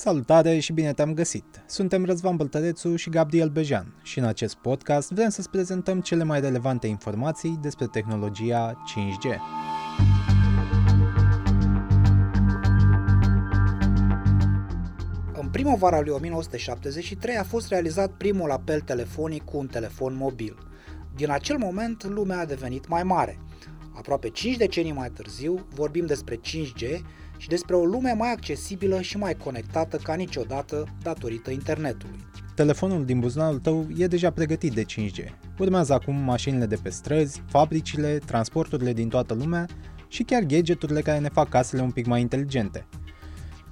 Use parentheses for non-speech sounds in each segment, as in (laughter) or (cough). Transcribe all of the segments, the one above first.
Salutare și bine te-am găsit! Suntem Răzvan Băltărețu și Gabriel Bejan și în acest podcast vrem să-ți prezentăm cele mai relevante informații despre tehnologia 5G. În primăvara lui 1973 a fost realizat primul apel telefonic cu un telefon mobil. Din acel moment, lumea a devenit mai mare. Aproape 5 decenii mai târziu, vorbim despre 5G și despre o lume mai accesibilă și mai conectată ca niciodată datorită internetului. Telefonul din buzunarul tău e deja pregătit de 5G. Urmează acum mașinile de pe străzi, fabricile, transporturile din toată lumea și chiar gadgeturile care ne fac casele un pic mai inteligente.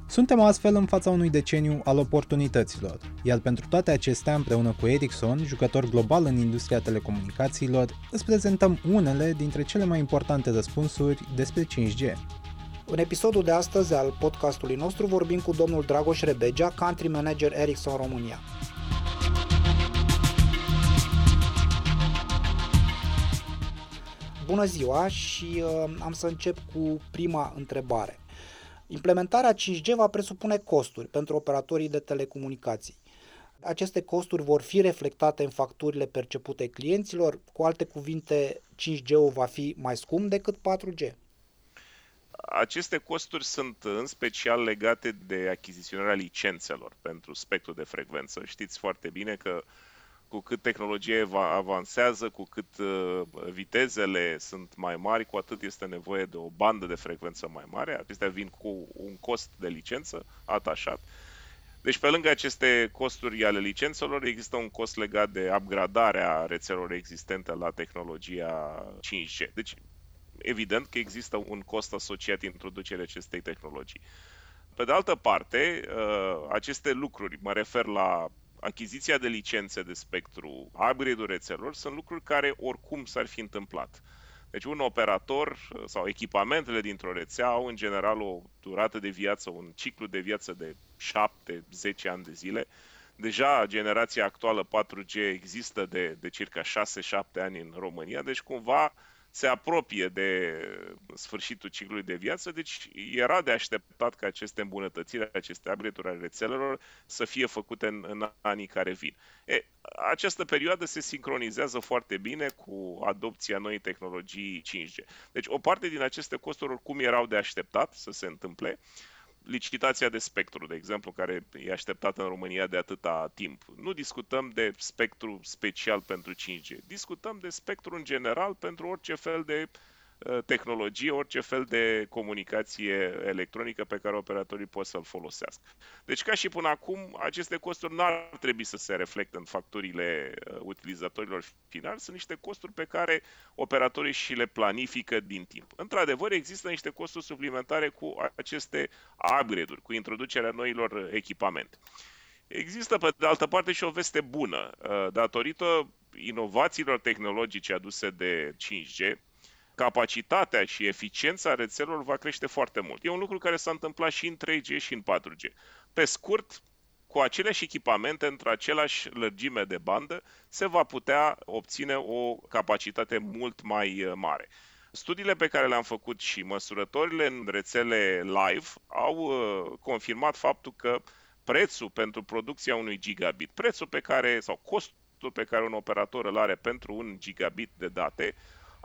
Suntem astfel în fața unui deceniu al oportunităților, iar pentru toate acestea, împreună cu Ericsson, jucător global în industria telecomunicațiilor, îți prezentăm unele dintre cele mai importante răspunsuri despre 5G. În episodul de astăzi al podcastului nostru vorbim cu domnul Dragoș Rebegea, Country Manager Ericsson România. Bună ziua și uh, am să încep cu prima întrebare. Implementarea 5G va presupune costuri pentru operatorii de telecomunicații. Aceste costuri vor fi reflectate în facturile percepute clienților, cu alte cuvinte, 5G-ul va fi mai scump decât 4G. Aceste costuri sunt în special legate de achiziționarea licențelor pentru spectru de frecvență. Știți foarte bine că cu cât tehnologia avansează, cu cât uh, vitezele sunt mai mari, cu atât este nevoie de o bandă de frecvență mai mare. Acestea vin cu un cost de licență atașat. Deci, pe lângă aceste costuri ale licențelor, există un cost legat de upgradarea rețelelor existente la tehnologia 5G. Deci, evident că există un cost asociat introducerii acestei tehnologii. Pe de altă parte, uh, aceste lucruri, mă refer la achiziția de licențe de spectru, upgrade-ul rețelor, sunt lucruri care oricum s-ar fi întâmplat. Deci un operator uh, sau echipamentele dintr-o rețea au în general o durată de viață, un ciclu de viață de 7-10 ani de zile. Deja generația actuală 4G există de, de circa 6-7 ani în România, deci cumva se apropie de sfârșitul ciclului de viață, deci era de așteptat ca aceste îmbunătățiri, aceste upgrade ale rețelelor să fie făcute în, în anii care vin. E, această perioadă se sincronizează foarte bine cu adopția noii tehnologii 5G. Deci o parte din aceste costuri oricum erau de așteptat să se întâmple, licitația de spectru, de exemplu, care e așteptată în România de atâta timp. Nu discutăm de spectru special pentru 5G, discutăm de spectru în general pentru orice fel de Uh, tehnologie, orice fel de comunicație electronică pe care operatorii pot să-l folosească. Deci, ca și până acum, aceste costuri nu ar trebui să se reflecte în facturile uh, utilizatorilor finali, sunt niște costuri pe care operatorii și le planifică din timp. Într-adevăr, există niște costuri suplimentare cu aceste upgrade-uri, cu introducerea noilor echipamente. Există, pe de altă parte, și o veste bună. Uh, datorită inovațiilor tehnologice aduse de 5G, capacitatea și eficiența rețelelor va crește foarte mult. E un lucru care s-a întâmplat și în 3G și în 4G. Pe scurt, cu aceleași echipamente, într același lărgime de bandă, se va putea obține o capacitate mult mai uh, mare. Studiile pe care le-am făcut și măsurătorile în rețele live au uh, confirmat faptul că prețul pentru producția unui gigabit, prețul pe care, sau costul pe care un operator îl are pentru un gigabit de date,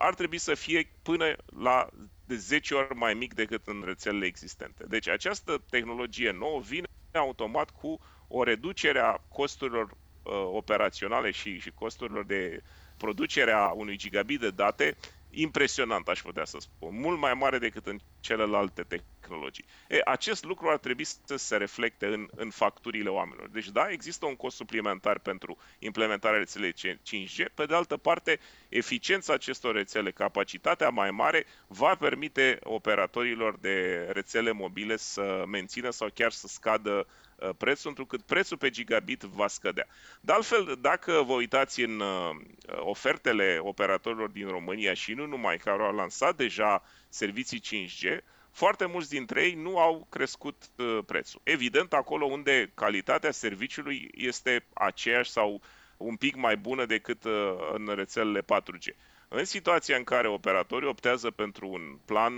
ar trebui să fie până la de 10 ori mai mic decât în rețelele existente. Deci această tehnologie nouă vine automat cu o reducere a costurilor uh, operaționale și, și costurilor de producere a unui gigabit de date impresionant, aș putea să spun, mult mai mare decât în celelalte tehnologii. E, acest lucru ar trebui să se reflecte în, în facturile oamenilor. Deci, da, există un cost suplimentar pentru implementarea rețelei 5G, pe de altă parte, eficiența acestor rețele, capacitatea mai mare, va permite operatorilor de rețele mobile să mențină sau chiar să scadă Uh, prețul, întrucât prețul pe gigabit va scădea. De altfel, dacă vă uitați în uh, ofertele operatorilor din România și nu numai, care au lansat deja servicii 5G, foarte mulți dintre ei nu au crescut uh, prețul. Evident, acolo unde calitatea serviciului este aceeași sau un pic mai bună decât în rețelele 4G. În situația în care operatorii optează pentru un plan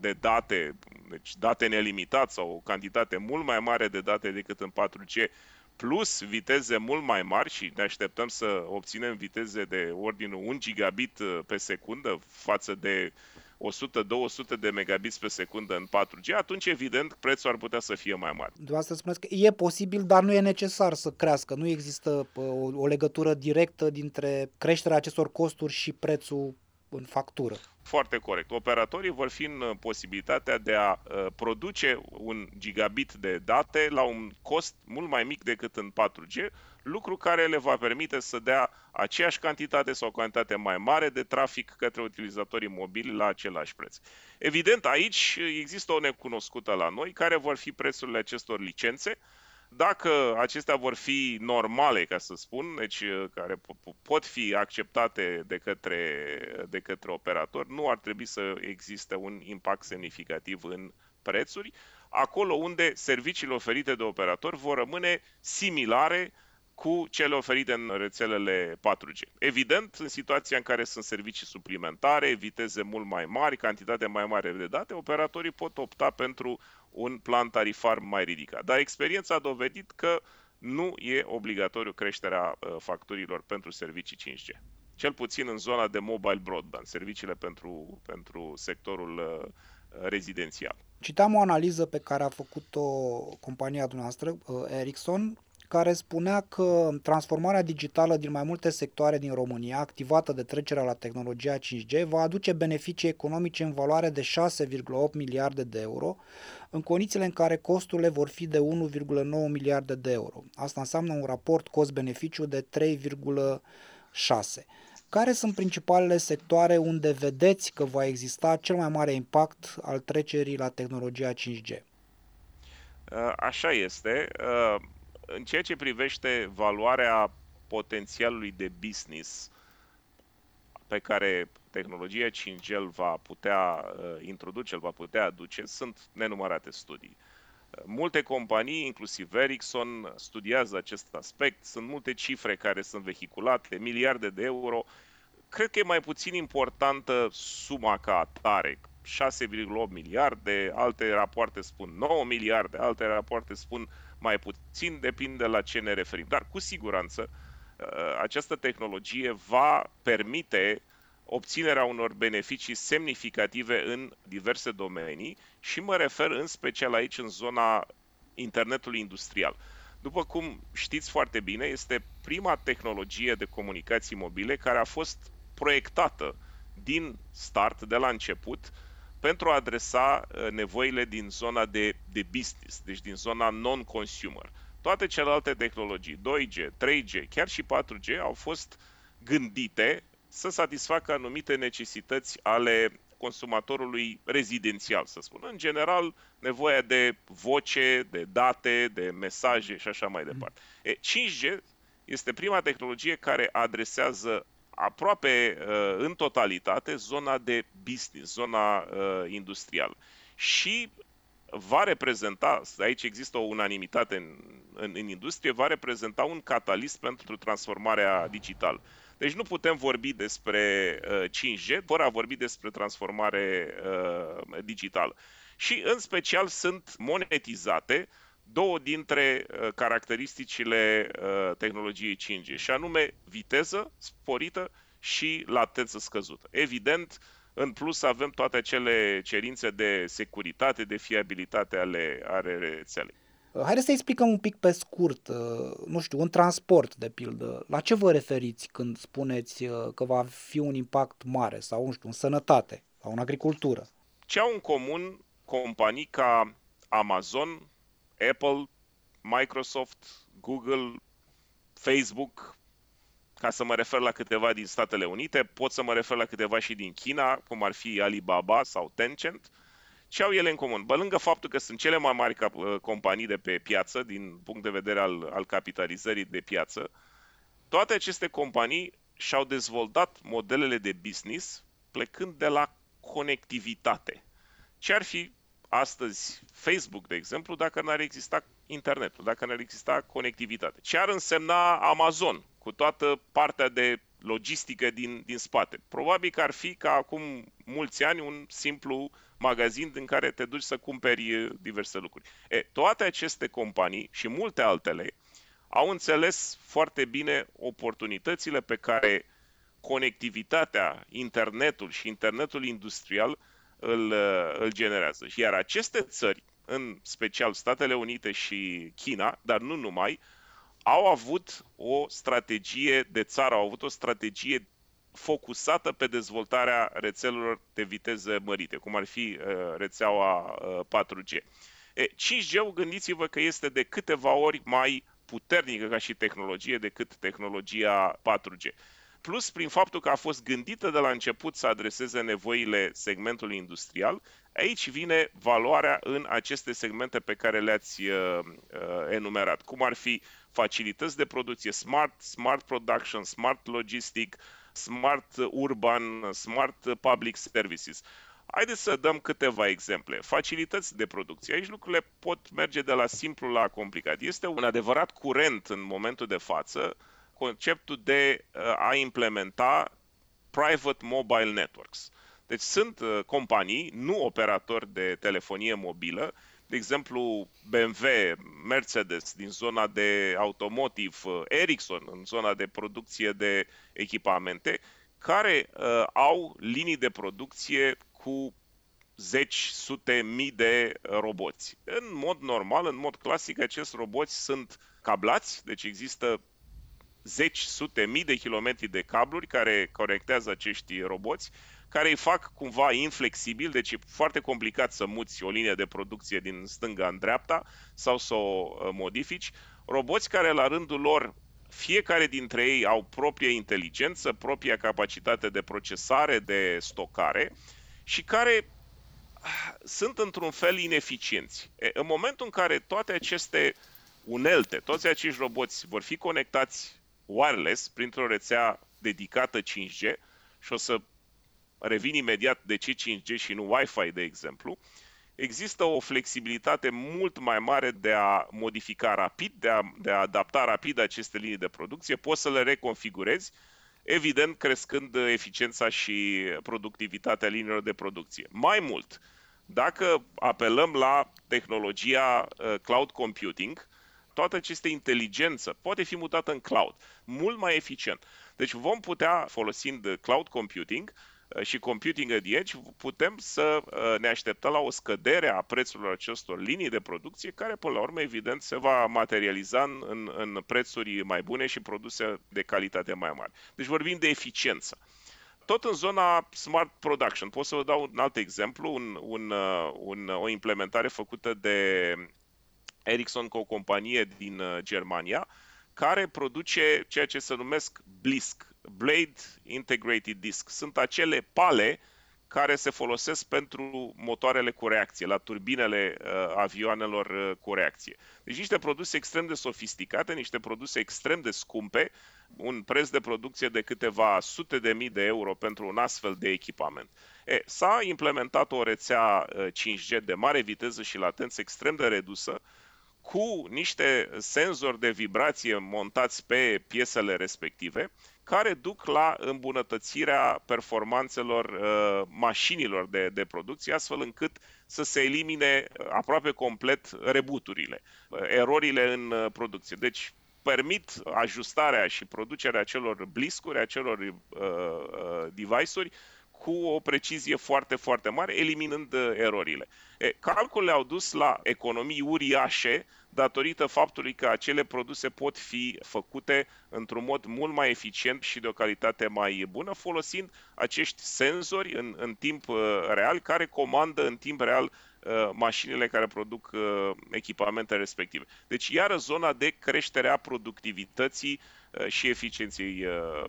de date deci date nelimitat sau o cantitate mult mai mare de date decât în 4G, plus viteze mult mai mari și ne așteptăm să obținem viteze de ordinul 1 gigabit uh, pe secundă față de 100-200 de megabits pe secundă în 4G, atunci evident prețul ar putea să fie mai mare. Dumneavoastră spuneți că e posibil, dar nu e necesar să crească. Nu există uh, o, o legătură directă dintre creșterea acestor costuri și prețul în factură. Foarte corect. Operatorii vor fi în uh, posibilitatea de a uh, produce un gigabit de date la un cost mult mai mic decât în 4G, lucru care le va permite să dea aceeași cantitate sau o cantitate mai mare de trafic către utilizatorii mobili la același preț. Evident, aici există o necunoscută la noi, care vor fi prețurile acestor licențe, dacă acestea vor fi normale, ca să spun, deci uh, care pot fi acceptate de către, de către operator, nu ar trebui să existe un impact semnificativ în prețuri, acolo unde serviciile oferite de operator vor rămâne similare cu cele oferite în rețelele 4G. Evident, în situația în care sunt servicii suplimentare, viteze mult mai mari, cantitate mai mare de date, operatorii pot opta pentru un plan tarifar mai ridicat. Dar experiența a dovedit că nu e obligatoriu creșterea uh, facturilor pentru servicii 5G. Cel puțin în zona de mobile broadband, serviciile pentru, pentru sectorul uh, rezidențial. Citam o analiză pe care a făcut-o compania dumneavoastră, uh, Ericsson, care spunea că transformarea digitală din mai multe sectoare din România, activată de trecerea la tehnologia 5G, va aduce beneficii economice în valoare de 6,8 miliarde de euro, în condițiile în care costurile vor fi de 1,9 miliarde de euro. Asta înseamnă un raport cost-beneficiu de 3,6. Care sunt principalele sectoare unde vedeți că va exista cel mai mare impact al trecerii la tehnologia 5G? Așa este. În ceea ce privește valoarea potențialului de business pe care tehnologia 5G îl va putea uh, introduce, îl va putea aduce, sunt nenumărate studii. Uh, multe companii, inclusiv Ericsson, studiază acest aspect. Sunt multe cifre care sunt vehiculate, miliarde de euro. Cred că e mai puțin importantă suma ca atare, 6,8 miliarde, alte rapoarte spun 9 miliarde, alte rapoarte spun mai puțin, depinde la ce ne referim. Dar cu siguranță uh, această tehnologie va permite obținerea unor beneficii semnificative în diverse domenii și mă refer în special aici în zona internetului industrial. După cum știți foarte bine, este prima tehnologie de comunicații mobile care a fost proiectată din start, de la început, pentru a adresa uh, nevoile din zona de, de business, deci din zona non-consumer. Toate celelalte tehnologii, 2G, 3G, chiar și 4G, au fost gândite să satisfacă anumite necesități ale consumatorului rezidențial, să spun. În general, nevoia de voce, de date, de mesaje și așa mai departe. E, 5G este prima tehnologie care adresează aproape uh, în totalitate zona de business, zona uh, industrială. Și va reprezenta, aici există o unanimitate în, în, în industrie, va reprezenta un catalist pentru transformarea digitală. Deci nu putem vorbi despre uh, 5G fără a vorbi despre transformare uh, digitală. Și în special sunt monetizate două dintre uh, caracteristicile uh, tehnologiei 5G, și anume viteză sporită și latență scăzută. Evident, în plus avem toate acele cerințe de securitate, de fiabilitate ale, ale rețelei. Haideți să explicăm un pic pe scurt, uh, nu știu, un transport, de pildă. La ce vă referiți când spuneți că va fi un impact mare sau, nu știu, în sănătate sau în agricultură? Ce au în comun companii ca Amazon, Apple, Microsoft, Google, Facebook, ca să mă refer la câteva din Statele Unite, pot să mă refer la câteva și din China, cum ar fi Alibaba sau Tencent. Ce au ele în comun? Bă, lângă faptul că sunt cele mai mari cap- uh, companii de pe piață, din punct de vedere al, al capitalizării de piață, toate aceste companii și-au dezvoltat modelele de business plecând de la conectivitate. Ce ar fi astăzi Facebook, de exemplu, dacă n-ar exista internetul, dacă n-ar exista conectivitate. Ce ar însemna Amazon, cu toată partea de logistică din, din spate. Probabil că ar fi ca acum mulți ani un simplu magazin în care te duci să cumperi diverse lucruri. E, toate aceste companii și multe altele au înțeles foarte bine oportunitățile pe care conectivitatea, internetul și internetul industrial îl, îl generează. Iar aceste țări, în special Statele Unite și China, dar nu numai, au avut o strategie de țară, au avut o strategie focusată pe dezvoltarea rețelelor de viteze mărite, cum ar fi uh, rețeaua uh, 4G. E, 5G, gândiți-vă că este de câteva ori mai puternică ca și tehnologie decât tehnologia 4G. Plus, prin faptul că a fost gândită de la început să adreseze nevoile segmentului industrial, aici vine valoarea în aceste segmente pe care le-ați uh, uh, enumerat, cum ar fi facilități de producție, smart, smart production, smart logistic, smart urban, smart public services. Haideți să dăm câteva exemple. Facilități de producție. Aici lucrurile pot merge de la simplu la complicat. Este un adevărat curent în momentul de față conceptul de uh, a implementa private mobile networks. Deci sunt uh, companii, nu operatori de telefonie mobilă, de exemplu BMW, Mercedes din zona de automotive, uh, Ericsson în zona de producție de echipamente, care uh, au linii de producție cu zeci, sute, mii de roboți. În mod normal, în mod clasic, acești roboți sunt cablați, deci există zeci, sute, mii de kilometri de cabluri care conectează acești roboți, care îi fac cumva inflexibil, deci e foarte complicat să muți o linie de producție din stânga în dreapta sau să o uh, modifici. Roboți care la rândul lor fiecare dintre ei au proprie inteligență, propria capacitate de procesare, de stocare și care ah, sunt într-un fel ineficienți. E, în momentul în care toate aceste unelte, toți acești roboți vor fi conectați wireless printr-o rețea dedicată 5G și o să revin imediat de ce 5G și nu Wi-Fi, de exemplu, există o flexibilitate mult mai mare de a modifica rapid, de a, de a adapta rapid aceste linii de producție, poți să le reconfigurezi, evident crescând eficiența și productivitatea liniilor de producție. Mai mult, dacă apelăm la tehnologia uh, cloud computing, toată această inteligență poate fi mutată în cloud, mult mai eficient. Deci vom putea, folosind cloud computing uh, și computing at the edge, putem să uh, ne așteptăm la o scădere a prețurilor acestor linii de producție, care, până la urmă, evident, se va materializa în, în, în prețuri mai bune și produse de calitate mai mare. Deci vorbim de eficiență. Tot în zona smart production, pot să vă dau un alt exemplu, un, un, uh, un, o implementare făcută de Ericsson cu o companie din uh, Germania, care produce ceea ce se numesc BLISC, Blade Integrated Disc. Sunt acele pale care se folosesc pentru motoarele cu reacție, la turbinele uh, avioanelor uh, cu reacție. Deci niște produse extrem de sofisticate, niște produse extrem de scumpe, un preț de producție de câteva sute de mii de euro pentru un astfel de echipament. E, s-a implementat o rețea uh, 5G de mare viteză și latență extrem de redusă, cu niște senzori de vibrație montați pe piesele respective, care duc la îmbunătățirea performanțelor uh, mașinilor de, de producție, astfel încât să se elimine aproape complet rebuturile, uh, erorile în uh, producție. Deci permit ajustarea și producerea acelor bliscuri, acelor uh, uh, device-uri cu o precizie foarte, foarte mare, eliminând uh, erorile. E, calculele au dus la economii uriașe datorită faptului că acele produse pot fi făcute într-un mod mult mai eficient și de o calitate mai bună, folosind acești senzori în, în timp uh, real, care comandă în timp real uh, mașinile care produc echipamente respective. Deci, iară zona de creștere a productivității și eficienței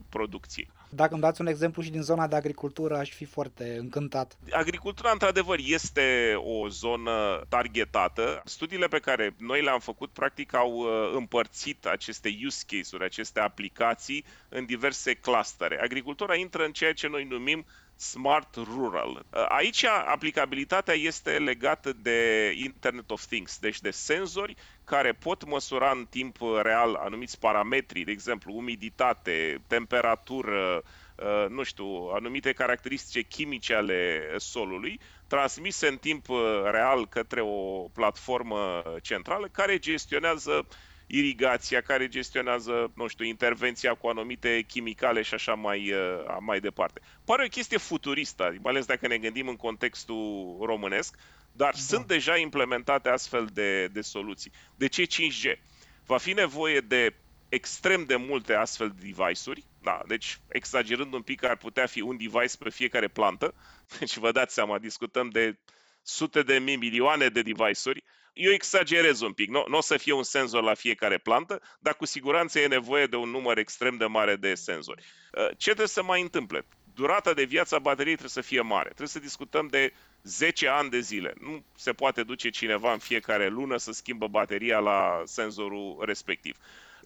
producției. Dacă îmi dați un exemplu și din zona de agricultură, aș fi foarte încântat. Agricultura, într-adevăr, este o zonă targetată. Studiile pe care noi le-am făcut, practic, au uh, împărțit aceste use case-uri, aceste aplicații, în diverse clustere. Agricultura intră în ceea ce noi numim Smart Rural. Aici aplicabilitatea este legată de Internet of Things, deci de senzori care pot măsura în timp real anumiți parametri, de exemplu umiditate, temperatură, uh, nu știu, anumite caracteristice chimice ale solului, transmise în timp real către o platformă centrală care gestionează irigația, care gestionează, nu știu, intervenția cu anumite chimicale și așa mai, uh, mai departe. Pare o chestie futuristă, mai ales dacă ne gândim în contextul românesc, dar da. sunt deja implementate astfel de, de soluții. De ce 5G? Va fi nevoie de extrem de multe astfel de device-uri, da, deci exagerând un pic ar putea fi un device pe fiecare plantă, deci vă dați seama, discutăm de sute de mii, milioane de device-uri, eu exagerez un pic, nu, nu o să fie un senzor la fiecare plantă, dar cu siguranță e nevoie de un număr extrem de mare de senzori. Uh, ce trebuie să mai întâmple? Durata de viață a bateriei trebuie să fie mare. Trebuie să discutăm de 10 ani de zile. Nu se poate duce cineva în fiecare lună să schimbă bateria la senzorul respectiv.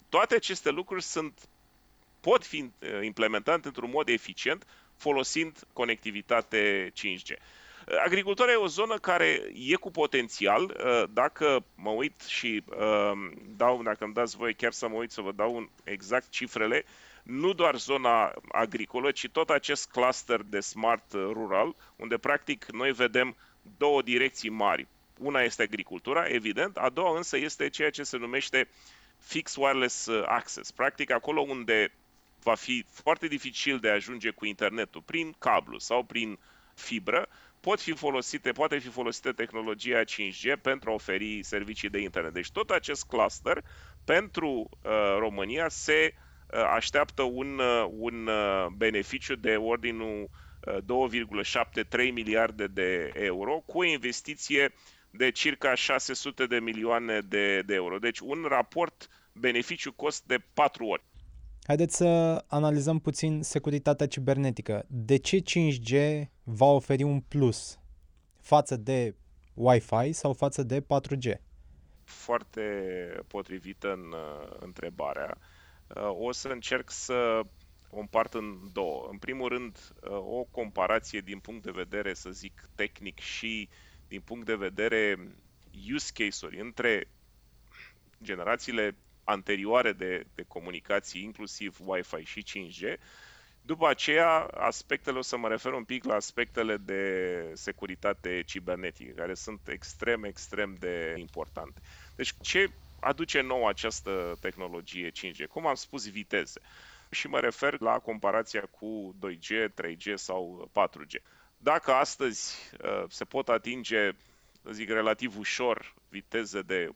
Toate aceste lucruri sunt pot fi uh, implementate într-un mod eficient folosind conectivitate 5G. Agricultura e o zonă care e cu potențial. Uh, dacă mă uit și uh, dau, dacă îmi dați voi chiar să mă uit să vă dau un, exact cifrele, nu doar zona agricolă, ci tot acest cluster de smart rural, unde practic noi vedem două direcții mari. Una este agricultura, evident, a doua însă este ceea ce se numește Fixed Wireless Access. Practic acolo unde va fi foarte dificil de a ajunge cu internetul prin cablu sau prin fibră, pot fi folosite, poate fi folosită tehnologia 5G pentru a oferi servicii de internet. Deci tot acest cluster pentru uh, România se uh, așteaptă un, uh, un uh, beneficiu de ordinul uh, 2,73 miliarde de euro cu o investiție de circa 600 de milioane de, de euro. Deci un raport beneficiu-cost de 4 ori. Haideți să analizăm puțin securitatea cibernetică. De ce 5G va oferi un plus față de Wi-Fi sau față de 4G? Foarte potrivită în uh, întrebarea. Uh, o să încerc să o împart în două. În primul rând, uh, o comparație din punct de vedere, să zic, tehnic și din punct de vedere use case-uri între generațiile anterioare de, de comunicații, inclusiv Wi-Fi și 5G. După aceea, aspectele, o să mă refer un pic la aspectele de securitate cibernetică, care sunt extrem, extrem de importante. Deci, ce aduce nou această tehnologie 5G? Cum am spus, viteze. Și mă refer la comparația cu 2G, 3G sau 4G. Dacă astăzi uh, se pot atinge, să zic, relativ ușor viteze de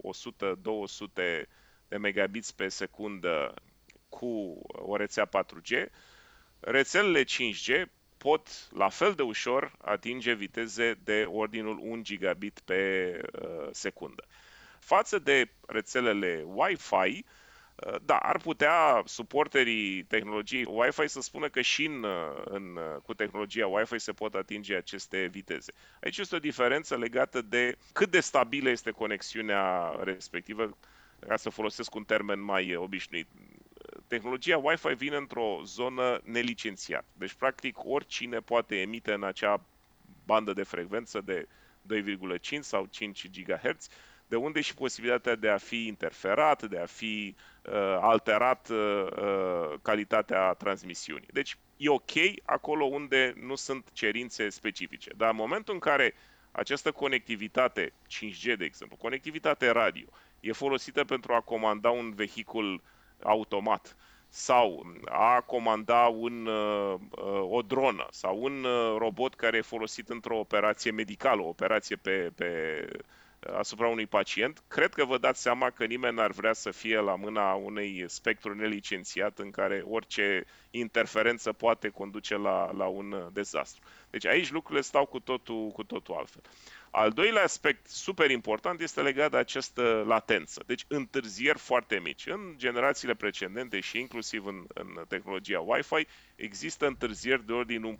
100-200 de megabits pe secundă cu o rețea 4G, rețelele 5G pot la fel de ușor atinge viteze de ordinul 1 gigabit pe uh, secundă. Față de rețelele Wi-Fi, uh, da, ar putea suporterii tehnologiei Wi-Fi să spună că și în, uh, în, uh, cu tehnologia Wi-Fi se pot atinge aceste viteze. Aici este o diferență legată de cât de stabilă este conexiunea respectivă, ca să folosesc un termen mai obișnuit, tehnologia Wi-Fi vine într-o zonă nelicențiată. Deci, practic, oricine poate emite în acea bandă de frecvență de 2,5 sau 5 GHz, de unde și posibilitatea de a fi interferat, de a fi uh, alterat uh, uh, calitatea transmisiunii. Deci e ok acolo unde nu sunt cerințe specifice. Dar în momentul în care această conectivitate 5G, de exemplu, conectivitate radio, e folosită pentru a comanda un vehicul automat sau a comanda un, uh, o dronă sau un uh, robot care e folosit într-o operație medicală, o operație pe, pe, asupra unui pacient, cred că vă dați seama că nimeni n-ar vrea să fie la mâna unei spectru nelicențiat în care orice interferență poate conduce la, la un dezastru. Deci aici lucrurile stau cu totul, cu totul altfel. Al doilea aspect super important este legat de această latență, deci întârzieri foarte mici. În generațiile precedente și inclusiv în, în tehnologia Wi-Fi există întârzieri de ordinul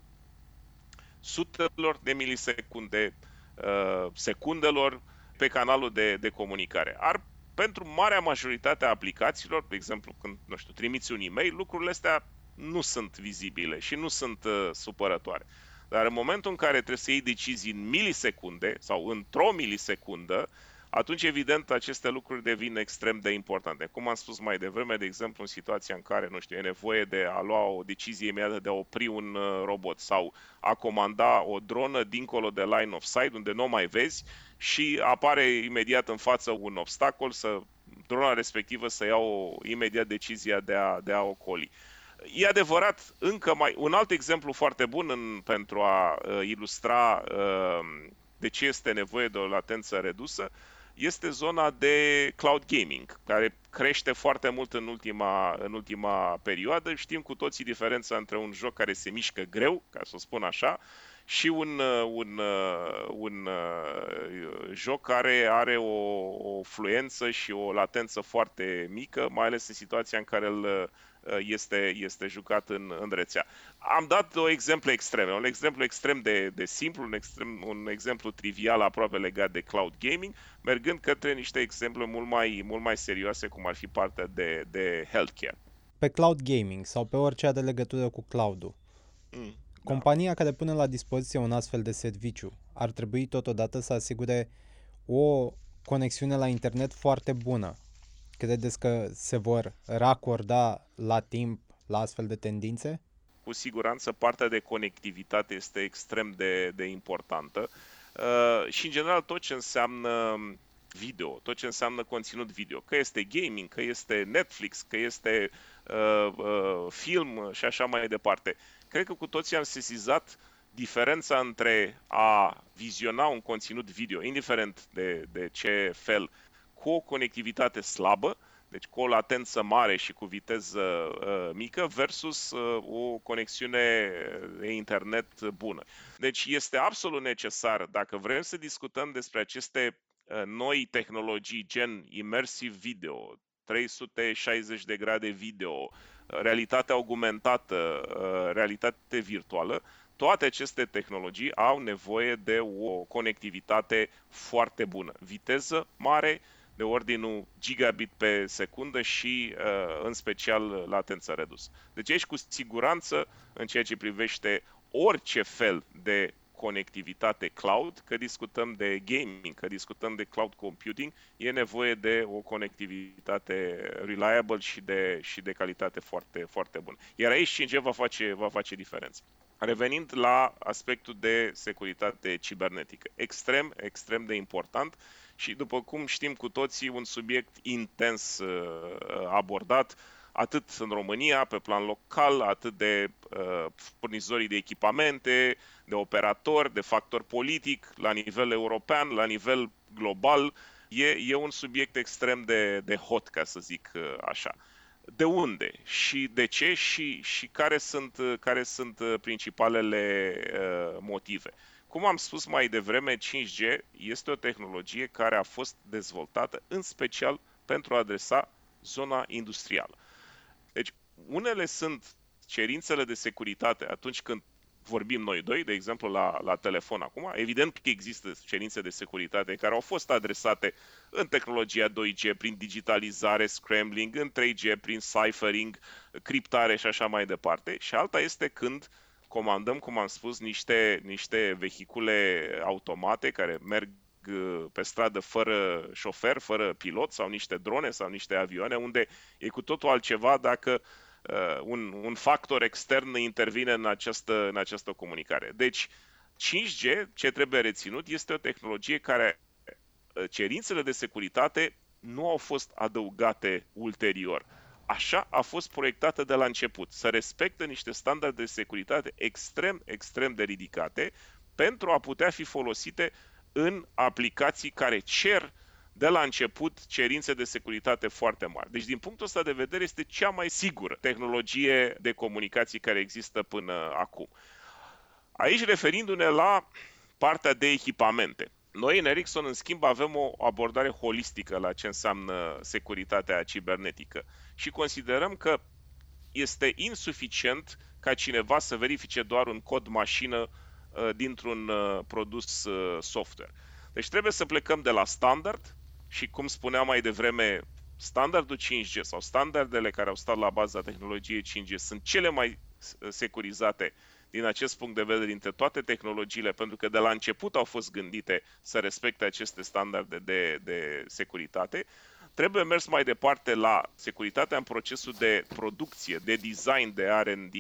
sutelor de milisecunde, uh, secundelor pe canalul de, de comunicare. Ar, pentru marea majoritate a aplicațiilor, de exemplu, când, nu știu, trimiți un e-mail, lucrurile astea nu sunt vizibile și nu sunt uh, supărătoare. Dar în momentul în care trebuie să iei decizii în milisecunde sau într-o milisecundă, atunci, evident, aceste lucruri devin extrem de importante. Cum am spus mai devreme, de exemplu, în situația în care, nu știu, e nevoie de a lua o decizie imediată de a opri un uh, robot sau a comanda o dronă dincolo de line of sight, unde nu o mai vezi și apare imediat în față un obstacol, să drona respectivă să ia o imediat decizia de a, de a ocoli. E adevărat, încă mai. Un alt exemplu foarte bun în, pentru a uh, ilustra uh, de ce este nevoie de o latență redusă este zona de cloud gaming, care crește foarte mult în ultima, în ultima perioadă. Știm cu toții diferența între un joc care se mișcă greu, ca să o spun așa, și un, un, un, un joc care are o, o fluență și o latență foarte mică, mai ales în situația în care îl Uh, este, este jucat în, în rețea. Am dat o exemplu extreme, un exemplu extrem de, de simplu, un, extrem, un exemplu trivial aproape legat de cloud gaming, mergând către niște exemple mult mai, mult mai serioase, cum ar fi partea de, de healthcare. Pe cloud gaming sau pe orice are legătură cu cloud-ul, mm, da. compania da. care pune la dispoziție un astfel de serviciu ar trebui totodată să asigure o conexiune la internet foarte bună, Credeți că se vor racorda la timp la astfel de tendințe? Cu siguranță partea de conectivitate este extrem de, de importantă uh, și în general tot ce înseamnă video, tot ce înseamnă conținut video, că este gaming, că este Netflix, că este uh, uh, film și așa mai departe. Cred că cu toții am sesizat diferența între a viziona un conținut video, indiferent de, de ce fel, cu o conectivitate slabă, deci cu o latență mare și cu viteză uh, mică versus uh, o conexiune de internet bună. Deci este absolut necesar, dacă vrem să discutăm despre aceste uh, noi tehnologii gen immersive video, 360 de grade video, realitate augmentată, uh, realitate virtuală, toate aceste tehnologii au nevoie de o conectivitate foarte bună, viteză mare, de ordinul gigabit pe secundă și uh, în special latență redusă. Deci aici cu siguranță în ceea ce privește orice fel de conectivitate cloud, că discutăm de gaming, că discutăm de cloud computing, e nevoie de o conectivitate reliable și de, și de calitate foarte, foarte bună. Iar aici 5G va face, va face diferență. Revenind la aspectul de securitate cibernetică, extrem, extrem de important și după cum știm cu toții, un subiect intens uh, abordat atât în România, pe plan local, atât de uh, furnizorii de echipamente, de operatori, de factor politic, la nivel european, la nivel global. E, e un subiect extrem de, de hot, ca să zic uh, așa. De unde și de ce și, și care, sunt, care sunt principalele uh, motive? Cum am spus mai devreme, 5G este o tehnologie care a fost dezvoltată în special pentru a adresa zona industrială. Deci, unele sunt cerințele de securitate atunci când vorbim noi doi, de exemplu la, la telefon acum, evident că există cerințe de securitate care au fost adresate în tehnologia 2G prin digitalizare, scrambling, în 3G prin ciphering, criptare și așa mai departe. Și alta este când uh, comandăm, cum am spus, niște, niște vehicule automate care merg uh, pe stradă fără șofer, fără pilot sau niște drone sau niște avioane, unde e cu totul altceva dacă uh, un, un factor extern intervine în această, în această comunicare. Deci, 5G, ce trebuie reținut, este o tehnologie care uh, cerințele de securitate nu au fost adăugate ulterior așa a fost proiectată de la început, să respecte niște standarde de securitate extrem, extrem de ridicate pentru a putea fi folosite în aplicații care cer de la început cerințe de securitate foarte mari. Deci, din punctul ăsta de vedere, este cea mai sigură tehnologie de comunicații care există până acum. Aici, referindu-ne la partea de echipamente. Noi în Ericsson, în schimb, avem o abordare holistică la ce înseamnă securitatea cibernetică și considerăm că este insuficient ca cineva să verifice doar un cod mașină uh, dintr-un uh, produs uh, software. Deci trebuie să plecăm de la standard și, cum spuneam mai devreme, standardul 5G sau standardele care au stat la baza tehnologiei 5G sunt cele mai securizate din acest punct de vedere dintre toate tehnologiile, pentru că de la început au fost gândite să respecte aceste standarde de, de securitate. Trebuie mers mai departe la securitatea în procesul de producție, de design, de R&D,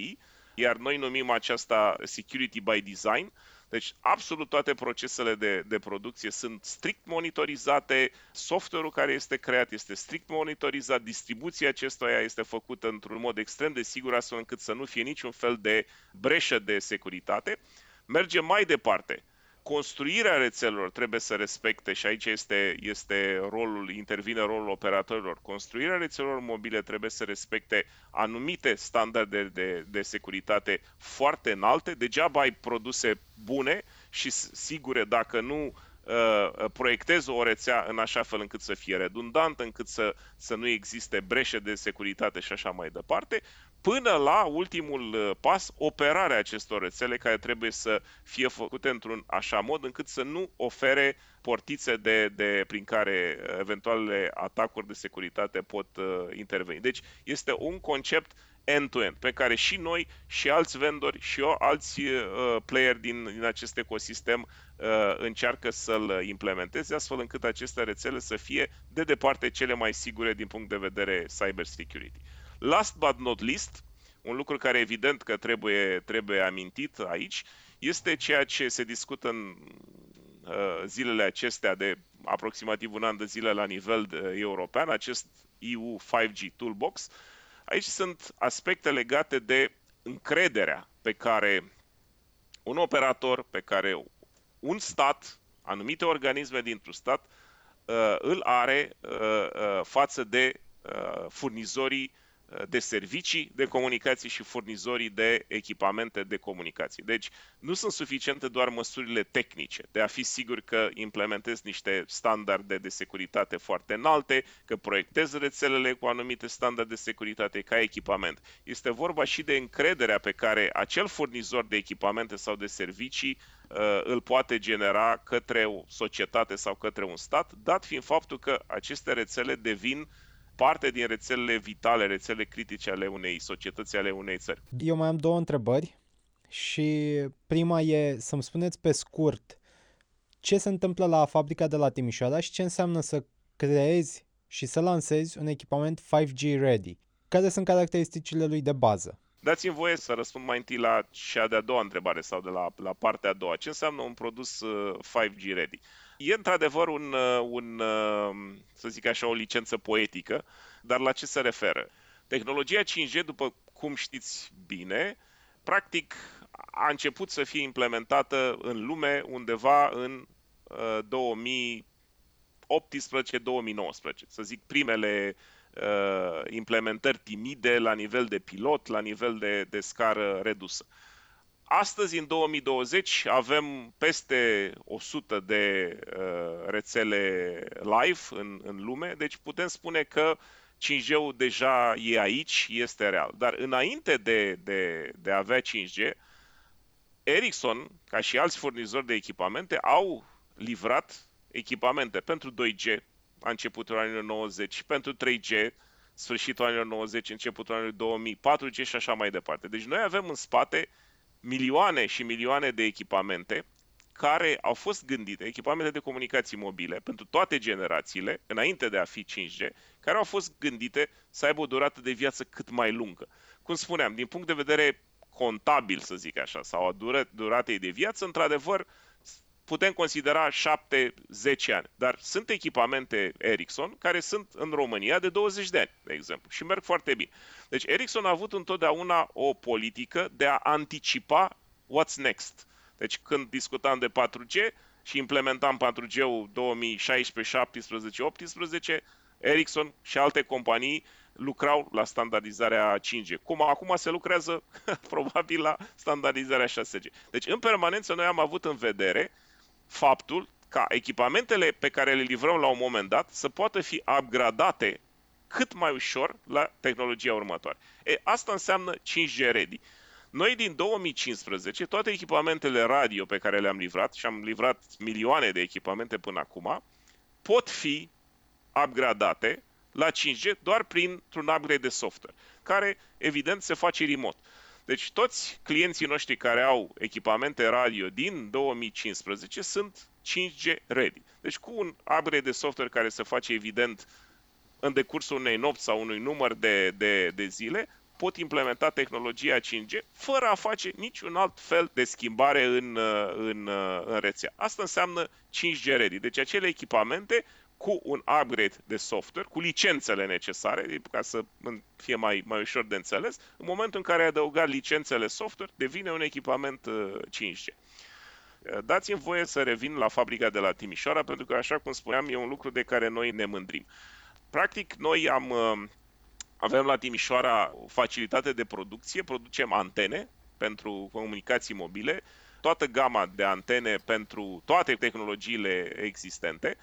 iar noi numim aceasta security by design, deci absolut toate procesele de, de producție sunt strict monitorizate, software-ul care este creat este strict monitorizat, distribuția acestuia este făcută într-un mod extrem de sigur astfel încât să nu fie niciun fel de breșă de securitate. Mergem mai departe construirea rețelelor trebuie să respecte, și aici este, este rolul, intervine rolul operatorilor, construirea rețelelor mobile trebuie să respecte anumite standarde de, de securitate foarte înalte, degeaba ai produse bune și sigure dacă nu uh, proiectezi o rețea în așa fel încât să fie redundantă, încât să, să nu existe breșe de securitate și așa mai departe, până la ultimul uh, pas, operarea acestor rețele care trebuie să fie făcute într-un așa mod încât să nu ofere portițe de, de, prin care uh, eventualele atacuri de securitate pot uh, interveni. Deci este un concept end-to-end, pe care și noi, și alți vendori, și eu, alți uh, player din, din acest ecosistem uh, încearcă să-l implementeze, astfel încât aceste rețele să fie de departe cele mai sigure din punct de vedere cyber security. Last but not least, un lucru care evident că trebuie, trebuie amintit aici, este ceea ce se discută în uh, zilele acestea de aproximativ un an de zile la nivel de, european, acest EU 5G Toolbox. Aici sunt aspecte legate de încrederea pe care un operator, pe care un stat, anumite organisme dintr-un stat, uh, îl are uh, uh, față de uh, furnizorii de servicii de comunicații și furnizorii de echipamente de comunicații. Deci nu sunt suficiente doar măsurile tehnice de a fi sigur că implementezi niște standarde de securitate foarte înalte, că proiectezi rețelele cu anumite standarde de securitate ca echipament. Este vorba și de încrederea pe care acel furnizor de echipamente sau de servicii uh, îl poate genera către o societate sau către un stat, dat fiind faptul că aceste rețele devin uh, parte din rețelele vitale, rețele critice ale unei societăți, ale unei țări. Eu mai am două întrebări și prima e să-mi spuneți pe scurt ce se întâmplă la fabrica de la Timișoara și ce înseamnă să creezi și să lansezi un echipament 5G ready. Care sunt caracteristicile lui de bază? Dați-mi voie să răspund mai întâi la cea de-a doua întrebare sau de la, la partea a doua. Ce înseamnă un produs 5G uh, ready? E într-adevăr un, uh, un, uh, să zic așa, o licență poetică, dar la ce se referă? Tehnologia 5G, după cum știți bine, practic a început să fie implementată în lume undeva în 2018-2019, să zic primele uh, implementări timide la nivel de pilot, la nivel de, de scară redusă. Astăzi, în 2020, avem peste 100 de uh, rețele live în, în lume, deci putem spune că 5G-ul deja e aici, este real. Dar înainte de, de, de a avea 5G, Ericsson, ca și alți furnizori de echipamente, au livrat echipamente pentru 2G, a începutul anilor 90, pentru 3G, sfârșitul anilor 90, începutul anilor 2000, 4G și așa mai departe. Deci noi avem în spate milioane și milioane de echipamente care au fost gândite, echipamente de comunicații mobile, pentru toate generațiile, înainte de a fi 5G, care au fost gândite să aibă o durată de viață cât mai lungă. Cum spuneam, din punct de vedere contabil, să zic așa, sau a duratei de viață, într-adevăr, putem considera 7-10 ani. Dar sunt echipamente Ericsson care sunt în România de 20 de ani, de exemplu, și merg foarte bine. Deci Ericsson a avut întotdeauna o politică de a anticipa what's next. Deci când discutam de 4G și implementam 4G-ul 2016, 17, 18, Ericsson și alte companii lucrau la standardizarea 5G. Cum acum se lucrează (laughs) probabil la standardizarea 6G. Deci în permanență noi am avut în vedere faptul ca echipamentele pe care le livrăm la un moment dat să poată fi upgradate cât mai ușor la tehnologia următoare. E, asta înseamnă 5G ready. Noi din 2015, toate echipamentele radio pe care le-am livrat, și am livrat milioane de echipamente până acum, pot fi upgradate la 5G doar printr-un upgrade de software, care evident se face remote. Deci toți clienții noștri care au echipamente radio din 2015 sunt 5G ready. Deci cu un upgrade de software care se face evident în decursul unei nopți sau unui număr de, de, de zile, pot implementa tehnologia 5G fără a face niciun alt fel de schimbare în, în, în rețea. Asta înseamnă 5G ready. Deci acele echipamente cu un upgrade de software, cu licențele necesare, ca să fie mai, mai ușor de înțeles, în momentul în care ai adăugat licențele software, devine un echipament 5G. Uh, uh, dați-mi voie să revin la fabrica de la Timișoara, pentru că, așa cum spuneam, e un lucru de care noi ne mândrim. Practic, noi am, uh, avem la Timișoara o facilitate de producție, producem antene pentru comunicații mobile, toată gama de antene pentru toate tehnologiile existente,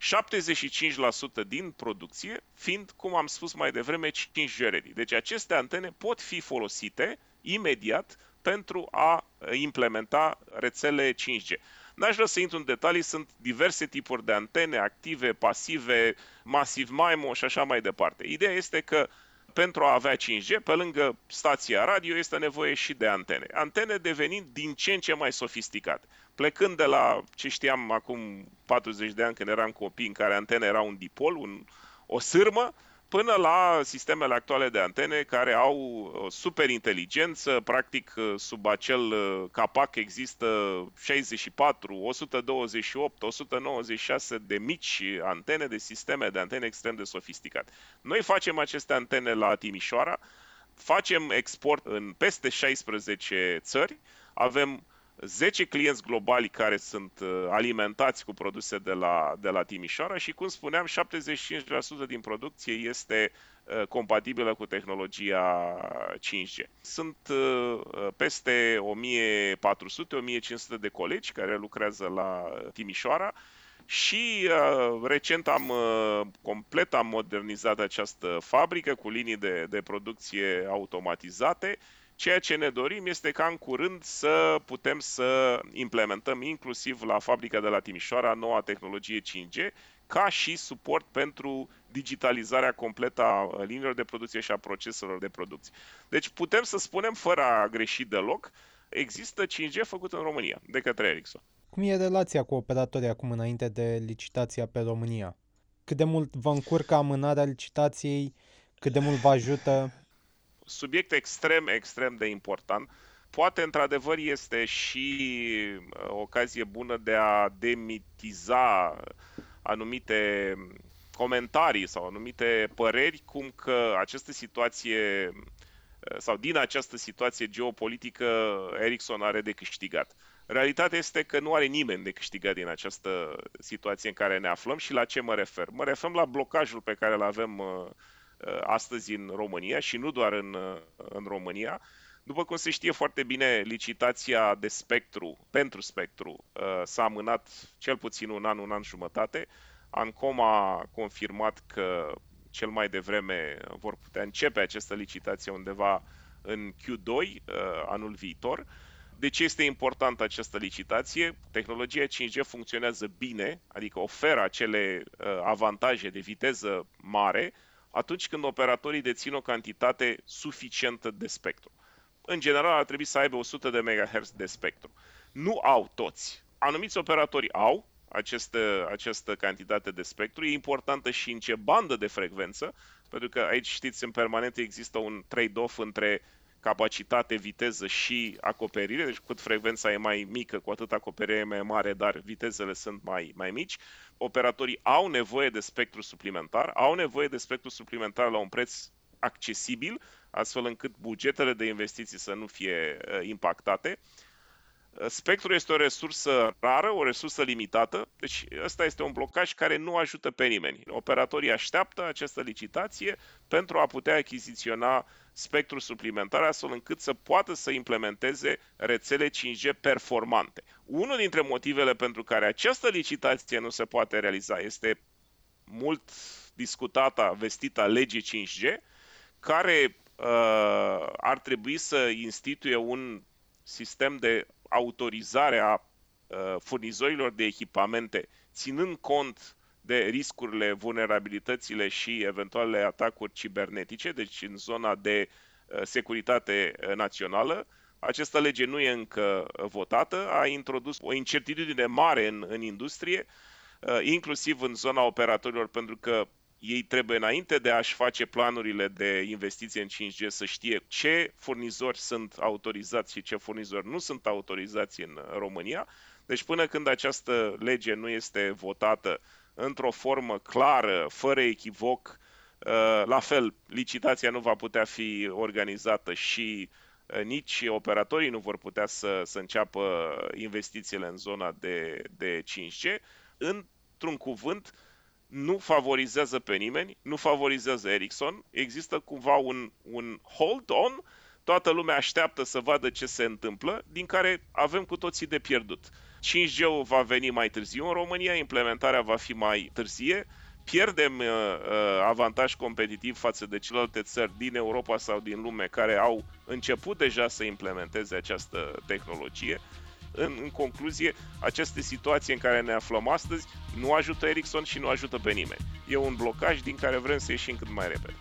75% din producție fiind, cum am spus mai devreme, 5G ready. Deci aceste antene pot fi folosite imediat pentru a implementa rețele 5G. N-aș vrea să intru în detalii, sunt diverse tipuri de antene, active, pasive, masiv MIMO și așa mai departe. Ideea este că pentru a avea 5G, pe lângă stația radio, este nevoie și de antene. Antene devenind din ce în ce mai sofisticate. Plecând de la ce știam acum 40 de ani când eram copii, în care antena era un dipol, un, o sârmă, până la sistemele actuale de antene care au o super inteligență, practic sub acel uh, capac există 64, 128, 196 de mici antene, de sisteme de antene extrem de sofisticate. Noi facem aceste antene la Timișoara, facem export în peste 16 țări, avem 10 clienți globali care sunt uh, alimentați cu produse de la, de la Timișoara și, cum spuneam, 75% din producție este uh, compatibilă cu tehnologia 5G. Sunt uh, peste 1400-1500 de colegi care lucrează la Timișoara și uh, recent am uh, complet am modernizat această fabrică cu linii de, de producție automatizate Ceea ce ne dorim este ca în curând să putem să implementăm inclusiv la fabrica de la Timișoara noua tehnologie 5G ca și suport pentru digitalizarea completă a liniilor de producție și a proceselor de producție. Deci putem să spunem, fără a greși deloc, există 5G făcut în România, de către Ericsson. Cum e relația cu operatorii acum înainte de licitația pe România? Cât de mult vă încurcă amânarea licitației? Cât de mult vă ajută? Subiect extrem, extrem de important. Poate, într-adevăr, este și uh, o ocazie bună de a demitiza anumite comentarii sau anumite păreri, cum că această situație uh, sau din această situație geopolitică Ericsson are de câștigat. Realitatea este că nu are nimeni de câștigat din această situație în care ne aflăm și la ce mă refer. Mă refer la blocajul pe care îl avem uh, Uh, astăzi în România și nu doar în, uh, în România. După cum se știe foarte bine, licitația de spectru, pentru spectru, uh, s-a amânat cel puțin un an, un an jumătate. Ancom a confirmat că cel mai devreme vor putea începe această licitație undeva în Q2 anul viitor. De ce este importantă această licitație? Tehnologia 5G funcționează bine, adică oferă acele avantaje de viteză mare, atunci când operatorii dețin o cantitate suficientă de spectru. În general ar trebui să aibă 100 de MHz de spectru. Nu au toți. Anumiți operatori au această, această cantitate de spectru. E importantă și în ce bandă de frecvență, pentru că aici, știți, în permanent există un trade-off între capacitate, viteză și acoperire, deci cât frecvența e mai mică, cu atât acoperirea e mai mare, dar vitezele sunt mai, mai mici. Operatorii au nevoie de spectru suplimentar, au nevoie de spectru suplimentar la un preț accesibil, astfel încât bugetele de investiții să nu fie uh, impactate. Spectrul este o resursă rară, o resursă limitată, deci ăsta este un blocaj care nu ajută pe nimeni. Operatorii așteaptă această licitație pentru a putea achiziționa spectrul suplimentar astfel încât să poată să implementeze rețele 5G performante. Unul dintre motivele pentru care această licitație nu se poate realiza este mult discutata, vestita lege 5G, care uh, ar trebui să instituie un sistem de autorizare a uh, furnizorilor de echipamente, ținând cont de riscurile, vulnerabilitățile și eventualele atacuri cibernetice, deci în zona de securitate națională. Această lege nu e încă votată, a introdus o incertitudine mare în, în industrie, inclusiv în zona operatorilor, pentru că ei trebuie înainte de a-și face planurile de investiție în 5G să știe ce furnizori sunt autorizați și ce furnizori nu sunt autorizați în România. Deci până când această lege nu este votată într-o formă clară, fără echivoc, uh, la fel, licitația nu va putea fi organizată și uh, nici operatorii nu vor putea să, să înceapă investițiile în zona de, de 5G. Într-un cuvânt, nu favorizează pe nimeni, nu favorizează Ericsson, există cumva un, un hold-on, toată lumea așteaptă să vadă ce se întâmplă, din care avem cu toții de pierdut. 5G-ul va veni mai târziu în România, implementarea va fi mai târzie, pierdem uh, uh, avantaj competitiv față de celelalte țări din Europa sau din lume care au început deja să implementeze această tehnologie în, în concluzie, această situație în care ne aflăm astăzi nu ajută Ericsson și nu ajută pe nimeni. E un blocaj din care vrem să ieșim cât mai repede.